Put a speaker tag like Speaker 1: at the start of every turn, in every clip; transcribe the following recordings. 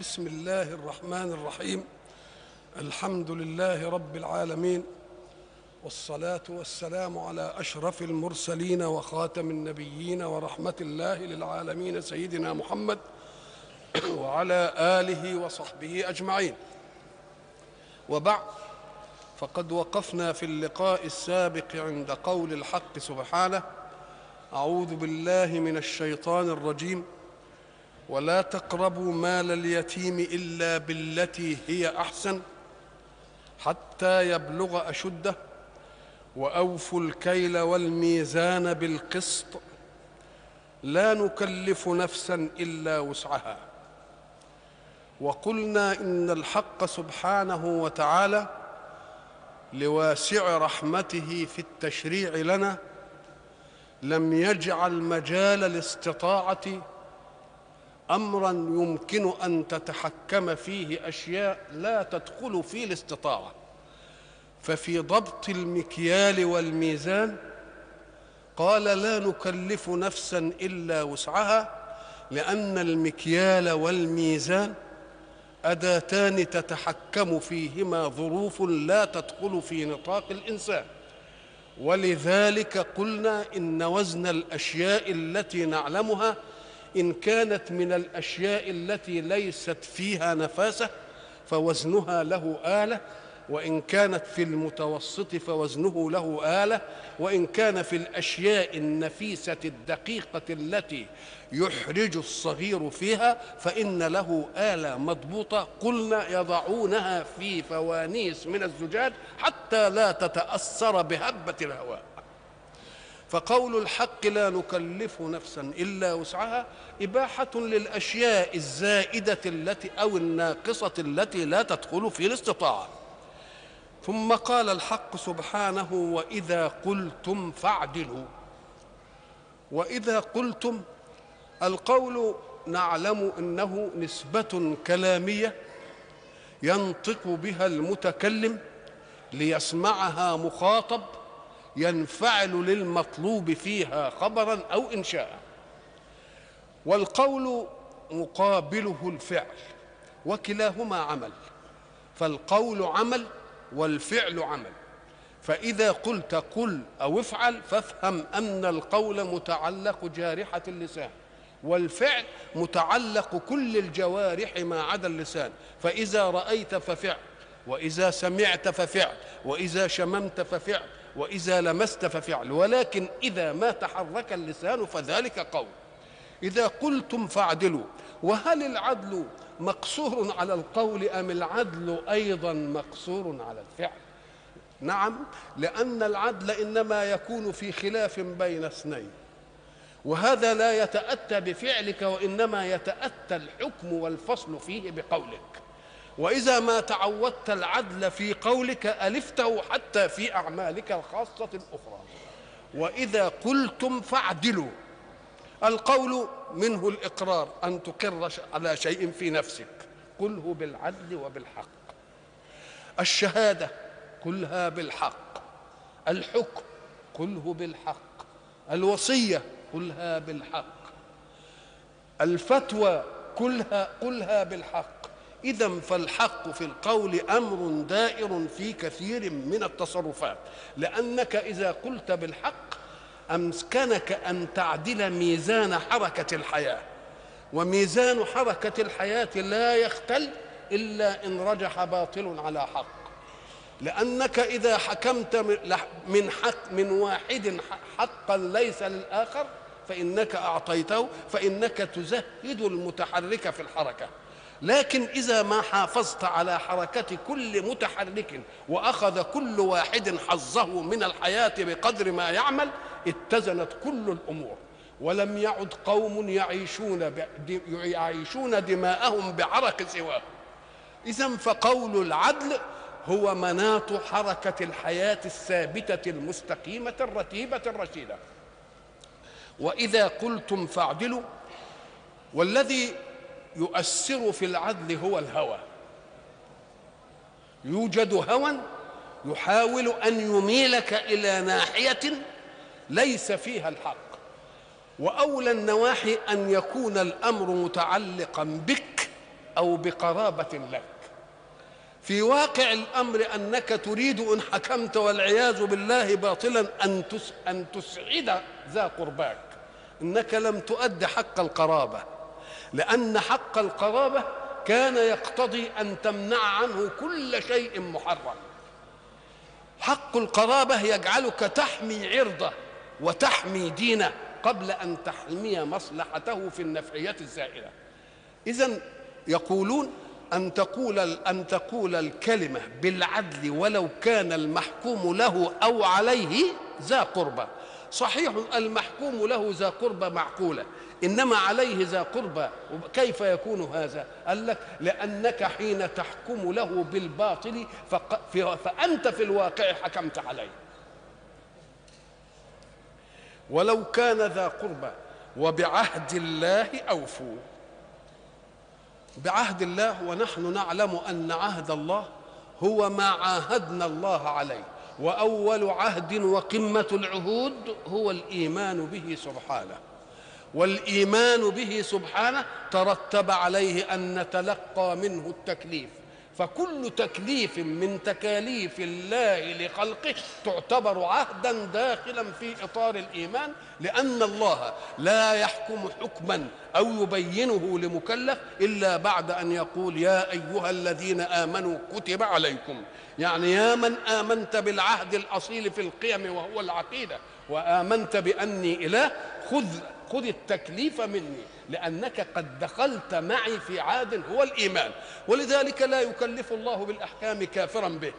Speaker 1: بسم الله الرحمن الرحيم. الحمد لله رب العالمين والصلاة والسلام على أشرف المرسلين وخاتم النبيين ورحمة الله للعالمين سيدنا محمد وعلى آله وصحبه أجمعين. وبعد فقد وقفنا في اللقاء السابق عند قول الحق سبحانه أعوذ بالله من الشيطان الرجيم. ولا تقربوا مال اليتيم إلا بالتي هي أحسن حتى يبلغ أشده وأوفوا الكيل والميزان بالقسط لا نكلف نفسا إلا وسعها. وقلنا إن الحق سبحانه وتعالى لواسع رحمته في التشريع لنا لم يجعل مجال الاستطاعة امرا يمكن أن تتحكم فيه أشياء لا تدخل في الاستطاعة. ففي ضبط المكيال والميزان قال لا نكلف نفسا إلا وسعها لأن المكيال والميزان أداتان تتحكم فيهما ظروف لا تدخل في نطاق الإنسان. ولذلك قلنا إن وزن الأشياء التي نعلمها إن كانت من الأشياء التي ليست فيها نفاسه فوزنها له آلة وإن كانت في المتوسط فوزنه له آلة وإن كان في الأشياء النفيسة الدقيقة التي يحرج الصغير فيها فإن له آلة مضبوطة قلنا يضعونها في فوانيس من الزجاج حتى لا تتأثر بهبة الهواء. فقول الحق لا نكلف نفسا إلا وسعها إباحة للأشياء الزائدة التي أو الناقصة التي لا تدخل في الاستطاعة. ثم قال الحق سبحانه وإذا قلتم فاعدلوا. وإذا قلتم القول نعلم إنه نسبة كلامية ينطق بها المتكلم ليسمعها مخاطب ينفعل للمطلوب فيها خبرا أو انشاء. والقول مقابله الفعل وكلاهما عمل. فالقول عمل والفعل عمل. فإذا قلت قل أو افعل فافهم أن القول متعلق جارحة اللسان والفعل متعلق كل الجوارح ما عدا اللسان. فإذا رأيت ففعل وإذا سمعت ففعل وإذا شممت ففعل وإذا لمست ففعل ولكن إذا ما تحرك اللسان فذلك قول. إذا قلتم فاعدلوا وهل العدل مقصور على القول أم العدل أيضا مقصور على الفعل؟ نعم لأن العدل إنما يكون في خلاف بين اثنين. وهذا لا يتأتى بفعلك وإنما يتأتى الحكم والفصل فيه بقولك. وإذا ما تعودت العدل في قولك ألفته حتى في أعمالك الخاصة الأخرى. وإذا قلتم فاعدلوا. القول منه الإقرار أن تقر على شيء في نفسك. قله بالعدل وبالحق. الشهادة قلها بالحق. الحكم قله بالحق. الوصية قلها بالحق. الفتوى كلها قلها بالحق. إذا فالحق في القول أمر دائر في كثير من التصرفات لأنك إذا قلت بالحق أمكنك أن تعدل ميزان حركة الحياة وميزان حركة الحياة لا يختل إلا إن رجح باطل على حق. لأنك إذا حكمت من حق من واحد حقا ليس للآخر فإنك أعطيته فإنك تزهد المتحرك في الحركة. لكن إذا ما حافظت على حركة كل متحرك وأخذ كل واحد حظه من الحياة بقدر ما يعمل اتزنت كل الأمور. ولم يعد قوم يعيشون يعيشون دماءهم بعرق سواه. إذا فقول العدل هو مناط حركة الحياة الثابتة المستقيمة الرتيبة الرشيدة. وإذا قلتم فاعدلوا والذي يؤثر في العدل هو الهوى. يوجد هوى يحاول أن يميلك إلى ناحية ليس فيها الحق. وأولى النواحي أن يكون الأمر متعلقا بك أو بقرابة لك. في واقع الأمر أنك تريد إن حكمت والعياذ بالله باطلا أن أن تسعد ذا قرباك. إنك لم تؤد حق القرابة. لأن حق القرابة كان يقتضي أن تمنع عنه كل شيء محرم. حق القرابة يجعلك تحمي عرضه وتحمي دينه قبل أن تحمي مصلحته في النفعيات الزائلة. إذا يقولون أن تقول أن تقول الكلمة بالعدل ولو كان المحكوم له أو عليه ذا قربى. صحيح المحكوم له ذا قربى معقولة إنما عليه ذا قربى كيف يكون هذا؟ قال لك لأنك حين تحكم له بالباطل فأنت في الواقع حكمت عليه. ولو كان ذا قربى وبعهد الله أوفوا. بعهد الله ونحن نعلم أن عهد الله هو ما عاهدنا الله عليه. وأول عهد وقمة العهود هو الإيمان به سبحانه. والإيمان به سبحانه ترتب عليه أن نتلقى منه التكليف. فكل تكليف من تكاليف الله لخلقه تعتبر عهدا داخلا في إطار الإيمان لأن الله لا يحكم حكما أو يبينه لمكلف إلا بعد أن يقول يا أيها الذين آمنوا كتب عليكم. يعني يا من آمنت بالعهد الأصيل في القيم وهو العقيدة وآمنت بأني إله خذ خذ التكليف مني لأنك قد دخلت معي في عاد هو الإيمان. ولذلك لا يكلف الله بالأحكام كافرا به.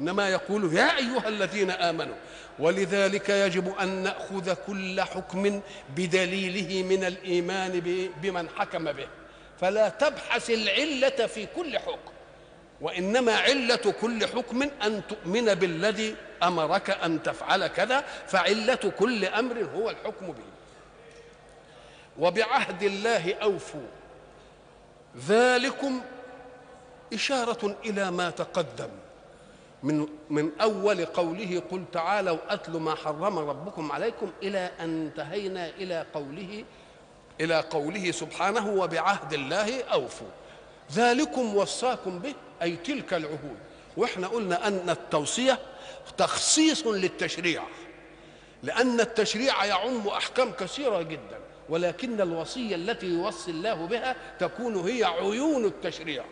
Speaker 1: إنما يقول يا أيها الذين آمنوا ولذلك يجب أن نأخذ كل حكم بدليله من الإيمان بمن حكم به. فلا تبحث العلة في كل حكم وإنما علة كل حكم أن تؤمن بالذي أمرك أن تفعل كذا فعلة كل أمر هو الحكم به. وبعهد الله أوفوا. ذلكم إشارة إلى ما تقدم. من من أول قوله قل تعالوا أتل ما حرم ربكم عليكم إلى أن انتهينا إلى قوله إلى قوله سبحانه وبعهد الله أوفوا. ذلكم وصاكم به أي تلك العهود. وإحنا قلنا أن التوصية تخصيص للتشريع. لأن التشريع يعم أحكام كثيرة جدا. ولكن الوصية التي يوصي الله بها تكون هي عيون التشريع.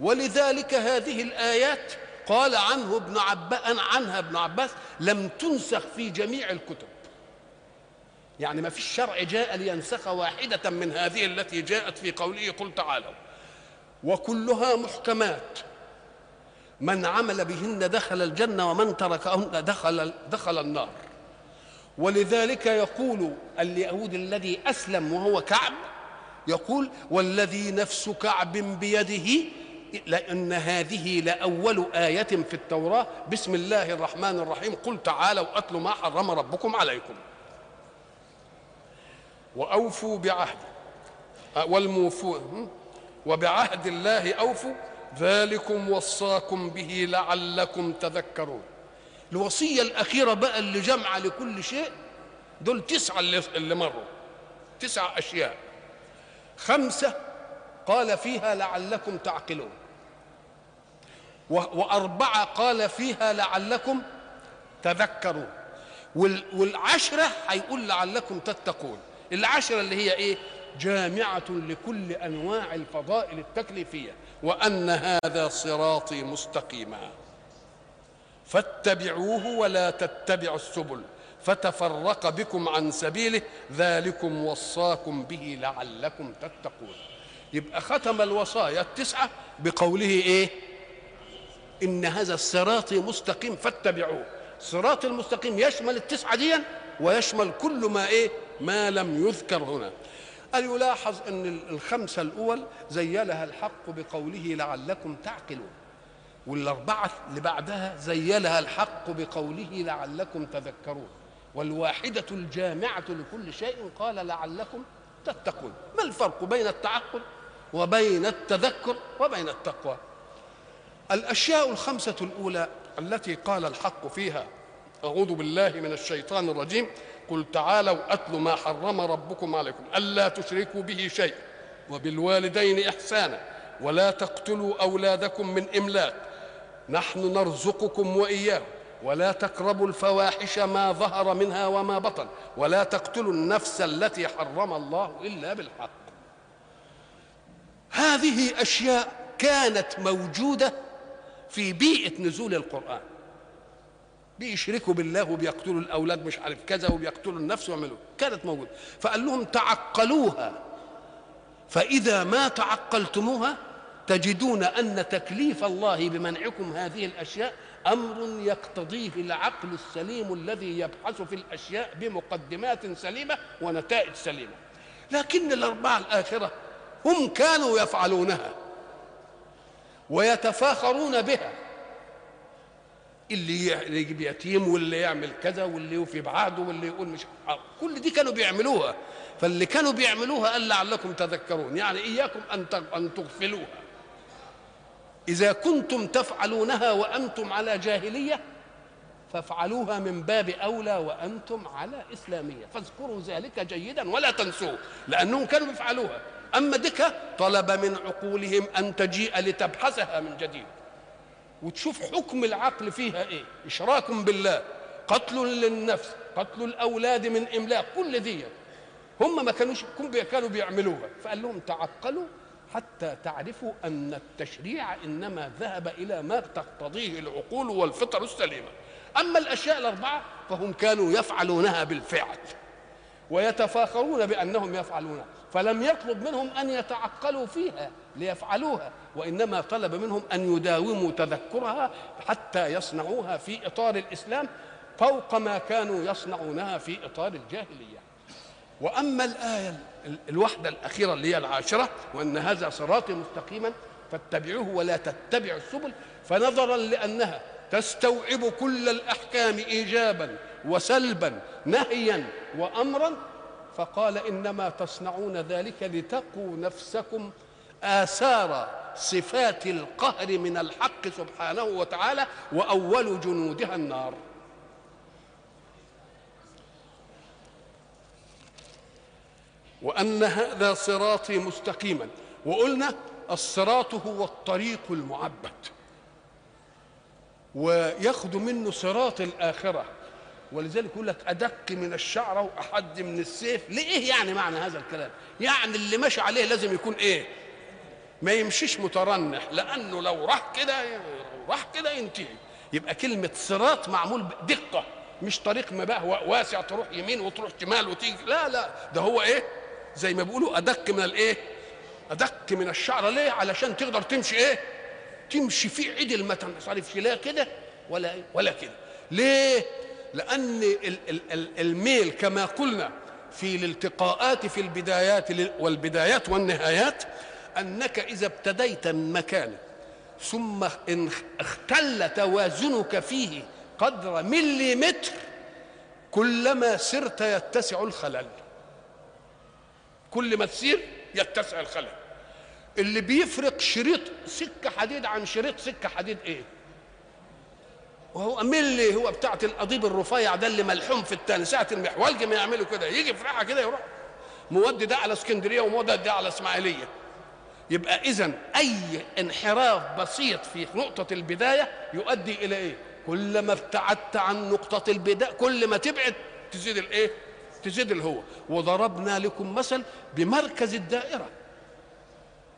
Speaker 1: ولذلك هذه الآيات قال عنه ابن عباس عنها ابن عباس لم تنسخ في جميع الكتب. يعني ما فيش شرع جاء لينسخ واحدة من هذه التي جاءت في قوله قل تعالوا. وكلها محكمات. من عمل بهن دخل الجنة ومن تركهن دخل دخل النار. ولذلك يقول اليهود الذي أسلم وهو كعب يقول والذي نفس كعب بيده لأن هذه لأول آية في التوراة. بسم الله الرحمن الرحيم. قل تعالوا أتل ما حرم ربكم عليكم. وأوفوا بعهد والموفوا وبعهد الله أوفوا. ذلكم وصاكم به لعلكم تذكرون. الوصية الأخيرة بقى اللي جمع لكل شيء دول تسعة اللي, اللي مروا. تسع أشياء. خمسة قال فيها لعلكم تعقلون. وأربعة قال فيها لعلكم تذكرون. والعشرة هيقول لعلكم تتقون. العشرة اللي هي إيه؟ جامعة لكل أنواع الفضائل التكليفية. وأن هذا صراطي مستقيما. فاتبعوه ولا تتبعوا السبل. فتفرق بكم عن سبيله ذلكم وصاكم به لعلكم تتقون. يبقى ختم الوصايا التسعة بقوله إيه؟ إن هذا الصراط مستقيم فاتبعوه. صراط المستقيم يشمل التسعة دي ويشمل كل ما إيه؟ ما لم يذكر هنا. أن يلاحظ أن الخمسة الأول زيلها الحق بقوله لعلكم تعقلون؟ والأربعة اللي بعدها زيلها الحق بقوله لعلكم تذكرون والواحدة الجامعة لكل شيء قال لعلكم تتقون. ما الفرق بين التعقل وبين التذكر وبين التقوى؟ الأشياء الخمسة الأولى التي قال الحق فيها أعوذ بالله من الشيطان الرجيم قل تعالوا أتل ما حرم ربكم عليكم ألا تشركوا به شيء وبالوالدين إحسانا ولا تقتلوا أولادكم من إملاق نحن نرزقكم وإياهم. ولا تقربوا الفواحش ما ظهر منها وما بطن. ولا تقتلوا النفس التي حرم الله إلا بالحق. هذه أشياء كانت موجودة في بيئة نزول القرآن. بيشركوا بالله وبيقتلوا الأولاد مش عارف كذا وبيقتلوا النفس ويعملوا. كانت موجودة. فقال لهم تعقلوها. فإذا ما تعقلتموها تجدون أن تكليف الله بمنعكم هذه الأشياء أمر يقتضيه العقل السليم الذي يبحث في الأشياء بمقدمات سليمة ونتائج سليمة. لكن الاربعه الآخرة هم كانوا يفعلونها ويتفاخرون بها. اللي يجيب يتيم واللي يعمل كذا واللي يوفي بعهده واللي يقول مش كل دي كانوا بيعملوها. فاللي كانوا بيعملوها قال لعلكم تذكرون يعني إياكم أن أن تغفلوها. إذا كنتم تفعلونها وأنتم على جاهلية فافعلوها من باب أولى وأنتم على إسلامية. فاذكروا ذلك جيدا ولا تنسوه لأنهم كانوا بيفعلوها أما دكه طلب من عقولهم أن تجيء لتبحثها من جديد. وتشوف حكم العقل فيها إيه؟ إشراك بالله. قتل للنفس قتل الأولاد من إملاق. كل دي هم ما كانوش كانوا بيعملوها. فقال لهم تعقلوا حتى تعرفوا أن التشريع إنما ذهب إلى ما تقتضيه العقول والفطر السليمة. أما الأشياء الأربعة فهم كانوا يفعلونها بالفعل ويتفاخرون بأنهم يفعلونها فلم يطلب منهم أن يتعقلوا فيها ليفعلوها وإنما طلب منهم أن يداوموا تذكرها حتى يصنعوها في إطار الإسلام فوق ما كانوا يصنعونها في إطار الجاهلية. وأما الآية الوحدة الأخيرة اللي هي العاشرة وأن هذا صراطي مستقيما فاتبعوه ولا تتبعوا السبل. فنظرا لأنها تستوعب كل الأحكام ايجابا وسلبا نهيا وامرا فقال إنما تصنعون ذلك لتقوا نفسكم آثار صفات القهر من الحق سبحانه وتعالى وأول جنودها النار. وأن هذا صراطي مستقيما. وقلنا الصراط هو الطريق المعبد. وياخذ منه صراط الآخرة. ولذلك يقول لك أدق من الشعره وأحد من السيف. لايه يعني معنى هذا الكلام؟ يعني اللي ماشي عليه لازم يكون إيه؟ ما يمشيش مترنح. لأنه لو راح كده راح كده ينتهي. يبقى كلمة صراط معمول بدقة مش طريق مبهوأ واسع تروح يمين وتروح شمال وتيجي. لا لا ده هو إيه؟ زي ما بيقولوا أدق من الايه أدق من الشعره ليه؟ علشان تقدر تمشي إيه؟ تمشي فيه عدل ما تعرفش لا كده؟ ولا ولا كده. ليه؟ لأن الميل كما قلنا في الالتقاءات في البدايات والبدايات والنهايات أنك إذا ابتديت من مكان ثم إن اختل توازنك فيه قدر مليمتر كلما سرت يتسع الخلل. كل ما تسير يتسع الخلل. اللي بيفرق شريط سكة حديد عن شريط سكة حديد إيه؟ وهو ملي هو بتاعت القضيب الرفيع ده اللي ملحوم في التاني ساعة المحولج ما يعملوا كده. يجي في راحة كده يروح. مودي ده على اسكندرية ومودي ده على إسماعيلية. يبقى إذا أي انحراف بسيط في نقطة البداية يؤدي إلى إيه؟ كلما ابتعدت عن نقطة البداية كل ما تبعد تزيد الإيه؟ تزيد الهو وضربنا لكم مثل بمركز الدائرة.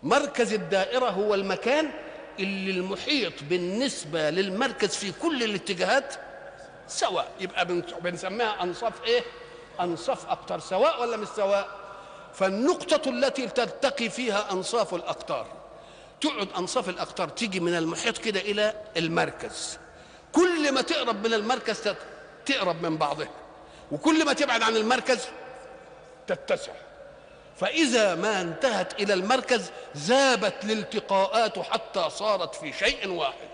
Speaker 1: مركز الدائرة هو المكان اللي المحيط بالنسبة للمركز في كل الاتجاهات سواء. يبقى بنسميها أنصاف إيه؟ أنصاف أقطار سواء ولا مش سواء؟ فالنقطة التي تلتقي فيها أنصاف الأقطار. تقعد أنصاف الأقطار تيجي من المحيط كده إلى المركز. كل ما تقرب من المركز تقرب من بعضها. وكل ما تبعد عن المركز تتسع. فإذا ما انتهت إلى المركز ذابت الالتقاءات حتى صارت في شيء واحد.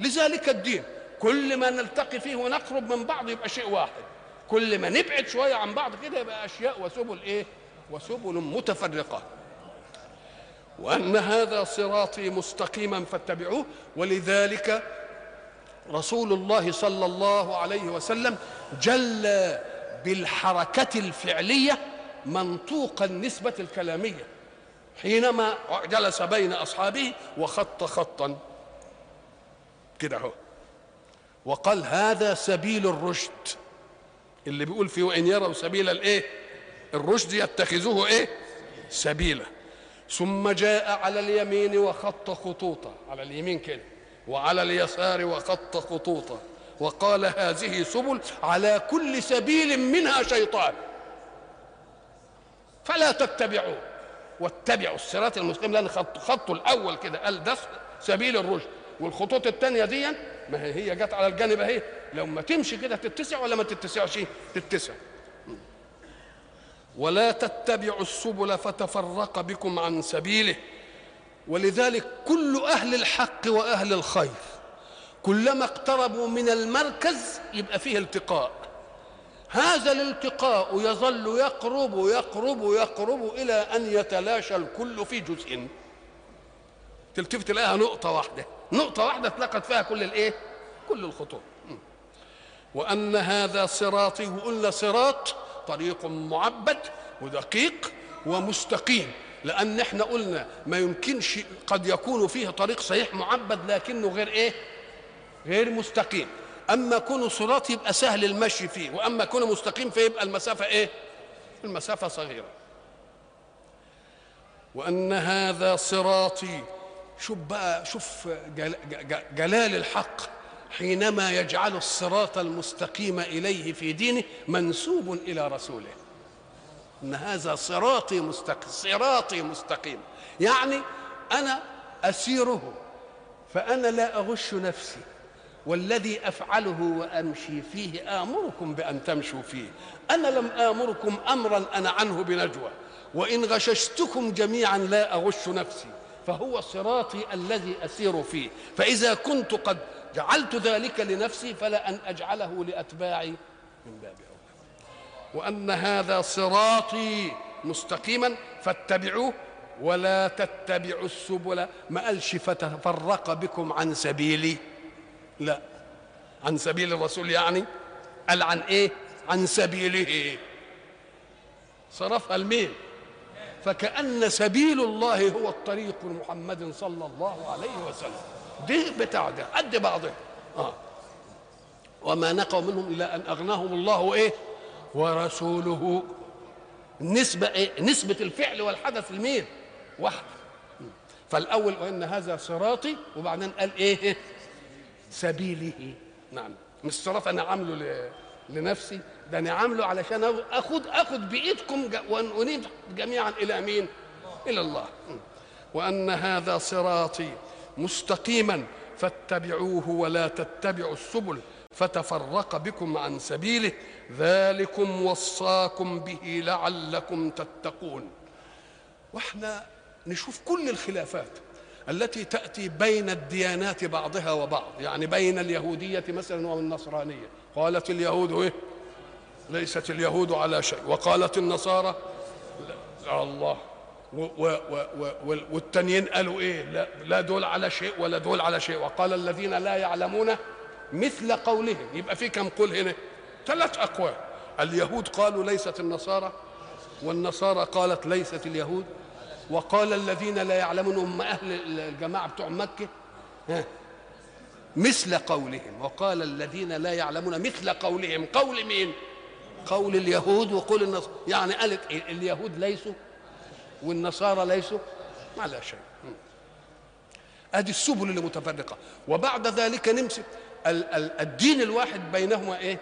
Speaker 1: لذلك الدين كل ما نلتقي فيه ونقرب من بعض يبقى شيء واحد. كل ما نبعد شوية عن بعض كده يبقى أشياء وسبل إيه؟ وسبل متفرقة. وأن هذا صراطي مستقيما فاتبعوه. ولذلك رسول الله صلى الله عليه وسلم جل بالحركة الفعلية منطوق النسبة الكلامية. حينما جلس بين أصحابه وخط خطا. كده أهو. وقال هذا سبيل الرشد. اللي بيقول فيه وإن يروا سبيل الإيه؟ الرشد يتخذوه إيه؟ سبيلا. ثم جاء على اليمين وخط خطوطا. على اليمين كده. وعلى اليسار وخط خطوطا. وقال هذه سبل على كل سبيل منها شيطان. فلا تتبعوه واتبعوا الصراط المستقيم لأن خط خطه الأول كده قال ده سبيل الرشد. والخطوط الثانية دي ما هي جت على الجانب أهي لو ما تمشي كده تتسع ولا ما تتسعش؟ تتسع. ولا تتبعوا السبل فتفرق بكم عن سبيله. ولذلك كل أهل الحق وأهل الخير كلما اقتربوا من المركز يبقى فيه التقاء. هذا الالتقاء يظل يقرب يقرب يقرب إلى أن يتلاشى الكل في جزء. تلتفت تلاقيها نقطة واحدة. نقطة واحدة اتلقت فيها كل الإيه؟ كل الخطوط. وأن هذا صراطي وقلنا صراط طريق معبد ودقيق ومستقيم. لأن إحنا قلنا ما يمكنش قد يكون فيه طريق صحيح معبد لكنه غير إيه؟ غير مستقيم. أما كونه صراط يبقى سهل المشي فيه وأما كونه مستقيم فيبقى المسافة إيه؟ المسافة صغيرة. وأن هذا صراطي شوف بقى شوف جل جلال الحق. حينما يجعل الصراط المستقيم إليه في دينه منسوب إلى رسوله. إن هذا صراطي مستقيم صراطي مستقيم. يعني أنا أسيره فأنا لا أغش نفسي. والذي أفعله وأمشي فيه آمركم بأن تمشوا فيه. أنا لم آمركم امرا أنا عنه بنجوى. وإن غششتكم جميعا لا أغش نفسي فهو صراطي الذي أسير فيه. فإذا كنت قد جعلت ذلك لنفسي فلا أن أجعله لاتباعي من باب أولى. وأن هذا صراطي مستقيما فاتبعوه ولا تتبعوا السبل. ما قالش فتفرق بكم عن سبيلي لا. عن سبيل الرسول يعني؟ قال عن إيه؟ عن سبيله. صرفها لمين؟ فكأن سبيل الله هو الطريق محمد صلى الله عليه وسلم. دي بتاع ده. قد بعضها آه. وما نقوا منهم إلا أن أغناهم الله إيه؟ ورسوله. النسبة إيه؟ نسبة الفعل والحدث لمين؟ واحد. فالأول وإن هذا صراطي وبعدين قال إيه؟ سبيله. نعم. مش صرف أنا عامله لنفسي ده أنا عامله علشان اخد أخد بإيدكم وننيب جميعا إلى مين؟ إلى الله. وأن هذا صراطي مستقيما فاتبعوه ولا تتبعوا السبل فتفرق بكم عن سبيله. ذلكم وصاكم به لعلكم تتقون. وإحنا نشوف كل الخلافات. التي تأتي بين الديانات بعضها وبعض. يعني بين اليهودية مثلا والنصرانية. قالت اليهود إيه؟ ليست اليهود على شيء. وقالت النصارى لا الله. و و و و والتانيين قالوا إيه؟ لا, لا دول على شيء ولا دول على شيء. وقال الذين لا يعلمون مثل قولهم. يبقى في كم قول هنا؟ ثلاث أقوال. اليهود قالوا ليست النصارى والنصارى قالت ليست اليهود. وقال الذين لا يعلمون هم أهل الجماعة بتوع مكة ها مثل قولهم. وقال الذين لا يعلمون مثل قولهم. قول مين؟ قول اليهود وقول النصارى يعني قالت إيه؟ اليهود ليسوا والنصارى ليسوا؟ ما لا شيء. أدي السبل اللي متفرقة. وبعد ذلك نمسك الدين الواحد بينهما إيه؟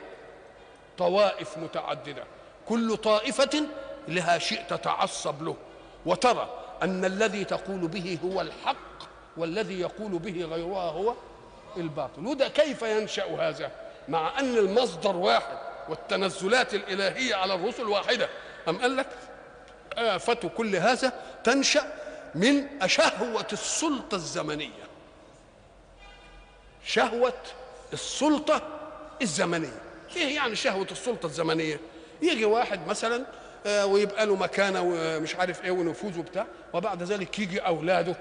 Speaker 1: طوائف متعددة. كل طائفة لها شيء تتعصب له. وترى أن الذي تقول به هو الحق والذي يقول به غيرها هو الباطل. وده كيف ينشأ هذا؟ مع أن المصدر واحد والتنزلات الإلهية على الرسل واحدة. أم قال لك آفة كل هذا تنشأ من شهوة السلطة الزمنية. شهوة السلطة الزمنية. إيه يعني شهوة السلطة الزمنية؟ يجي واحد مثلا ويبقى له مكانة ومش عارف إيه ونفوذ وبتاع. وبعد ذلك يجي أولاده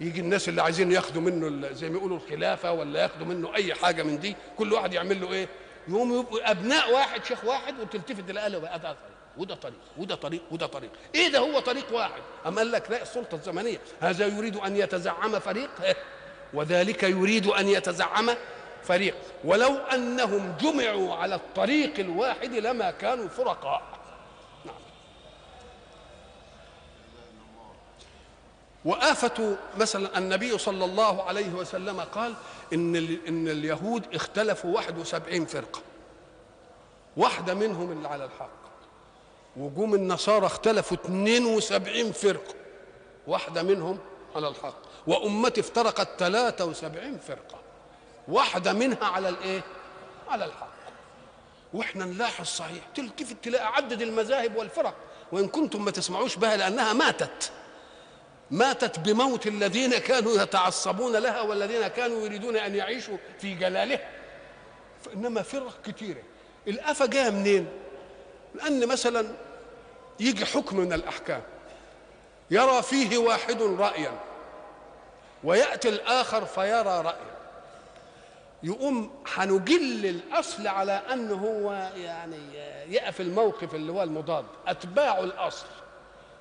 Speaker 1: يجي الناس اللي عايزين ياخدوا منه زي ما يقولوا الخلافة ولا ياخدوا منه أي حاجة من دي. كل واحد يعمل له إيه؟ يقوم يبقوا أبناء واحد شيخ واحد وتلتفت تلاقي له بقى وده طريق وده طريق وده طريق. إيه ده؟ هو طريق واحد. أما قال لك لا السلطة الزمنية. هذا يريد أن يتزعم فريق. وذلك يريد أن يتزعم فريق. ولو أنهم جمعوا على الطريق الواحد لما كانوا فرقاء. وآفة مثلا النبي صلى الله عليه وسلم قال إن إن اليهود اختلفوا 71 فرقة. واحدة منهم اللي على الحق. وجوم النصارى اختلفوا 72 فرقة. واحدة منهم على الحق. وأمتي افترقت 73 فرقة. واحدة منها على الإيه؟ على الحق. وإحنا نلاحظ صحيح. تلتفت تلاقي عدد المذاهب والفرق. وإن كنتم ما تسمعوش بها لأنها ماتت. ماتت بموت الذين كانوا يتعصبون لها والذين كانوا يريدون أن يعيشوا في جلالها. فإنما فرق كثيرة الآفة جاية منين؟ لأن مثلا يجي حكم من الأحكام. يرى فيه واحد رأيا ويأتي الآخر فيرى رأيا. يقوم هنجل الأصل على أنه هو يعني يقف الموقف اللي هو المضاد أتباع الأصل.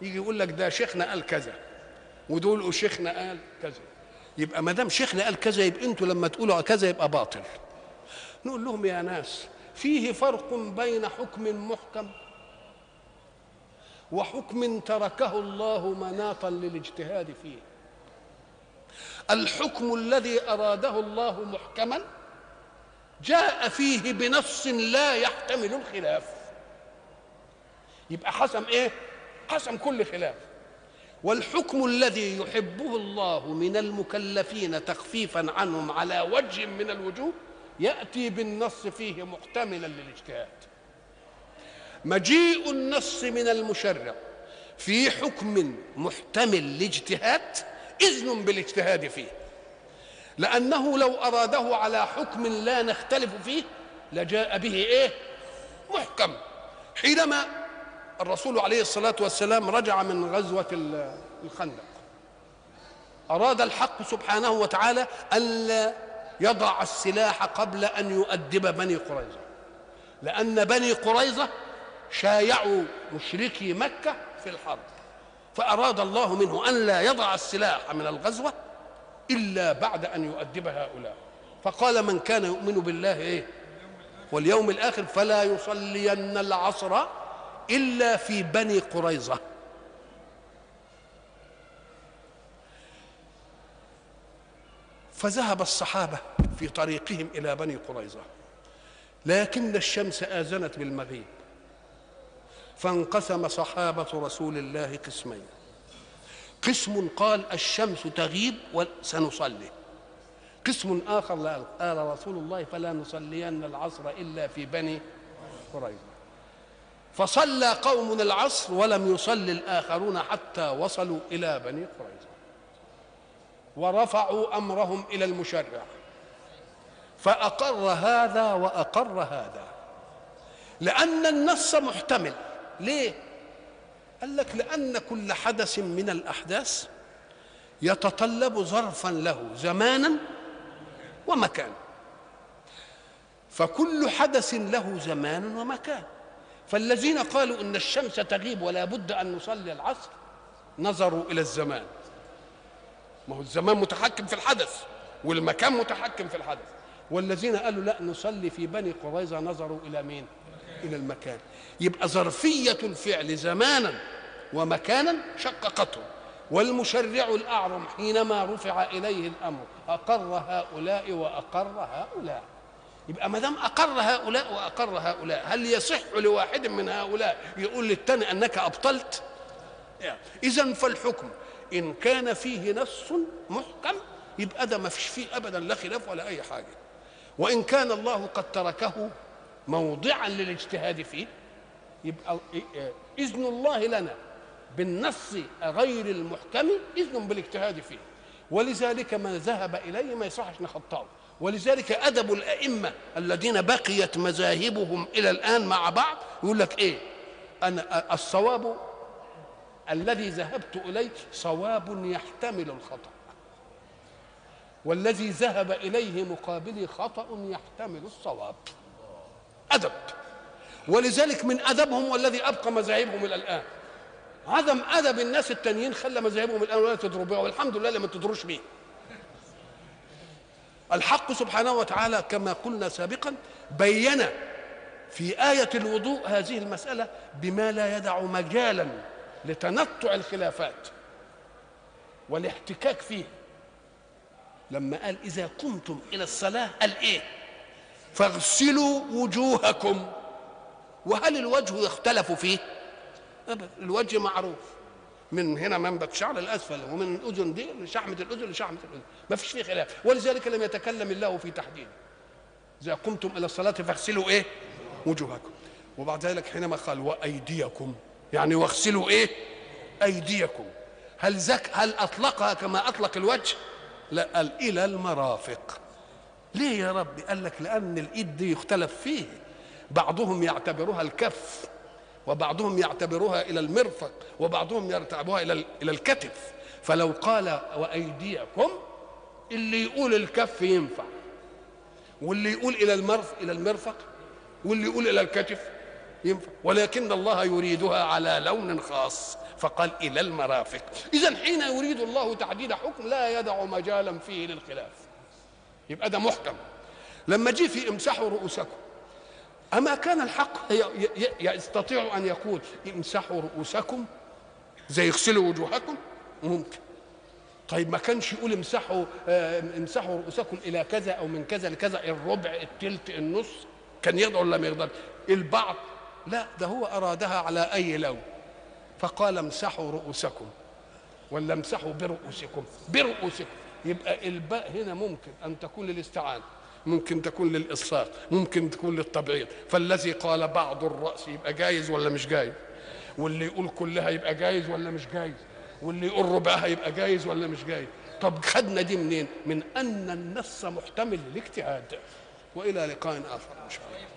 Speaker 1: يجي يقول لك ده شيخنا قال كذا. ودول شيخنا قال كذا. يبقى ما دام شيخنا قال كذا يبقى أنتوا لما تقولوا كذا يبقى باطل. نقول لهم يا ناس فيه فرق بين حكم محكم وحكم تركه الله مناطا للاجتهاد فيه. الحكم الذي أراده الله محكما جاء فيه بنص لا يحتمل الخلاف. يبقى حسم إيه؟ حسم كل خلاف. والحكم الذي يحبه الله من المكلفين تخفيفا عنهم على وجه من الوجوه يأتي بالنص فيه محتملا للاجتهاد. مجيء النص من المشرع في حكم محتمل لاجتهاد إذن بالاجتهاد فيه. لأنه لو أراده على حكم لا نختلف فيه لجاء به إيه؟ محكم. حينما الرسول عليه الصلاة والسلام رجع من غزوة الخندق. أراد الحق سبحانه وتعالى ألا يضع السلاح قبل أن يؤدب بني قريظة. لأن بني قريظة شايعوا مشركي مكة في الحرب. فأراد الله منه أن لا يضع السلاح من الغزوة إلا بعد أن يؤدب هؤلاء. فقال من كان يؤمن بالله إيه؟ واليوم الآخر فلا يصلين العصر إلا في بني قريظة. فذهب الصحابة في طريقهم إلى بني قريظة. لكن الشمس اذنت بالمغيب. فانقسم صحابة رسول الله قسمين. قسم قال الشمس تغيب وسنصلي. قسم لا قال رسول الله فلا نصلين العصر إلا في بني قريظة. فصلى قوم العصر ولم يصلي الآخرون حتى وصلوا إلى بني قريظة. ورفعوا أمرهم إلى المشرع. فأقر هذا وأقر هذا. لأن النص محتمل. ليه؟ قال لك لأن كل حدث من الأحداث يتطلب ظرفا له زمانا ومكان فكل حدث له زمان ومكان. فالذين قالوا إن الشمس تغيب ولا بد أن نصلي العصر نظروا إلى الزمان. ما هو الزمان متحكم في الحدث والمكان متحكم في الحدث. والذين قالوا لا نصلي في بني قريظة نظروا إلى مين؟ إلى المكان. يبقى ظرفية الفعل زمانا ومكانا شققته. والمشرع الأعظم حينما رفع إليه الأمر أقر هؤلاء وأقر هؤلاء. يبقى ما دام أقر هؤلاء وأقر هؤلاء هل يصح لواحد من هؤلاء يقول للثاني أنك أبطلت؟ يعني اذا فالحكم إن كان فيه نص محكم يبقى ده ما فيش فيه ابدا لا خلاف ولا أي حاجة. وإن كان الله قد تركه موضعا للاجتهاد فيه يبقى إذن الله لنا بالنص غير المحكم إذن بالاجتهاد فيه. ولذلك من ذهب إليه ما يصحش نخطأه. ولذلك أدب الأئمة الذين بقيت مذاهبهم إلى الآن مع بعض يقول لك إيه؟ أنا الصواب الذي ذهبت إليه صواب يحتمل الخطأ. والذي ذهب إليه مقابلي خطأ يحتمل الصواب. أدب. ولذلك من أدبهم والذي أبقى مذاهبهم إلى الآن. عدم أدب الناس التانيين خلى مذاهبهم الآن ولا تضروا بها والحمد لله لما تضروش بيه. الحق سبحانه وتعالى كما قلنا سابقا بين في آية الوضوء هذه المسألة بما لا يدع مجالا لتنطع الخلافات والاحتكاك فيه. لما قال إذا قمتم إلى الصلاة قال إيه؟ فاغسلوا وجوهكم. وهل الوجه يختلف فيه؟ أبدا الوجه معروف. من هنا منبت شعر الأسفل ومن الأذن دي لشحمه الأذن لشحمة الأذن. ما فيش فيه خلاف. ولذلك لم يتكلم الله في تحديده إذا قمتم إلى الصلاة فاغسلوا إيه؟ وجوهكم. وبعد ذلك حينما قال وأيديكم يعني واغسلوا إيه؟ أيديكم. هل زك هل أطلقها كما أطلق الوجه؟ لا قال إلى المرافق. ليه يا رب قال لك لأن الإيد دي يختلف فيه. بعضهم يعتبرها الكف. وبعضهم يعتبرها إلى المرفق وبعضهم يعتبرها إلى إلى الكتف. فلو قال وأيديكم اللي يقول الكف ينفع. واللي يقول إلى المرفق إلى المرفق واللي يقول إلى الكتف ينفع. ولكن الله يريدها على لون خاص. فقال إلى المرافق. إذا حين يريد الله تعديل حكم لا يدع مجالا فيه للخلاف. يبقى ده محكم. لما جه في امسحوا رؤوسكم أما كان الحق يستطيع أن يقول امسحوا رؤوسكم زي يغسلوا وجوهكم؟ ممكن. طيب ما كانش يقول امسحوا امسحوا رؤوسكم إلى كذا أو من كذا لكذا الربع التلت النص؟ كان يقدر ولا ما يقدر البعض؟ لا ده هو أرادها على أي لون. فقال امسحوا رؤوسكم. ولا امسحوا برؤوسكم برؤوسكم. يبقى الباء هنا ممكن أن تكون للاستعانة. ممكن تكون للإصفاق ممكن تكون للتبعيض. فالذي قال بعض الرأس يبقى جايز ولا مش جايز؟ واللي يقول كلها يبقى جايز ولا مش جايز؟ واللي يقول ربعها يبقى جايز ولا مش جايز؟ طب خدنا دي منين؟ من أن النص محتمل للاجتهاد وإلى لقاء آخر إن شاء الله.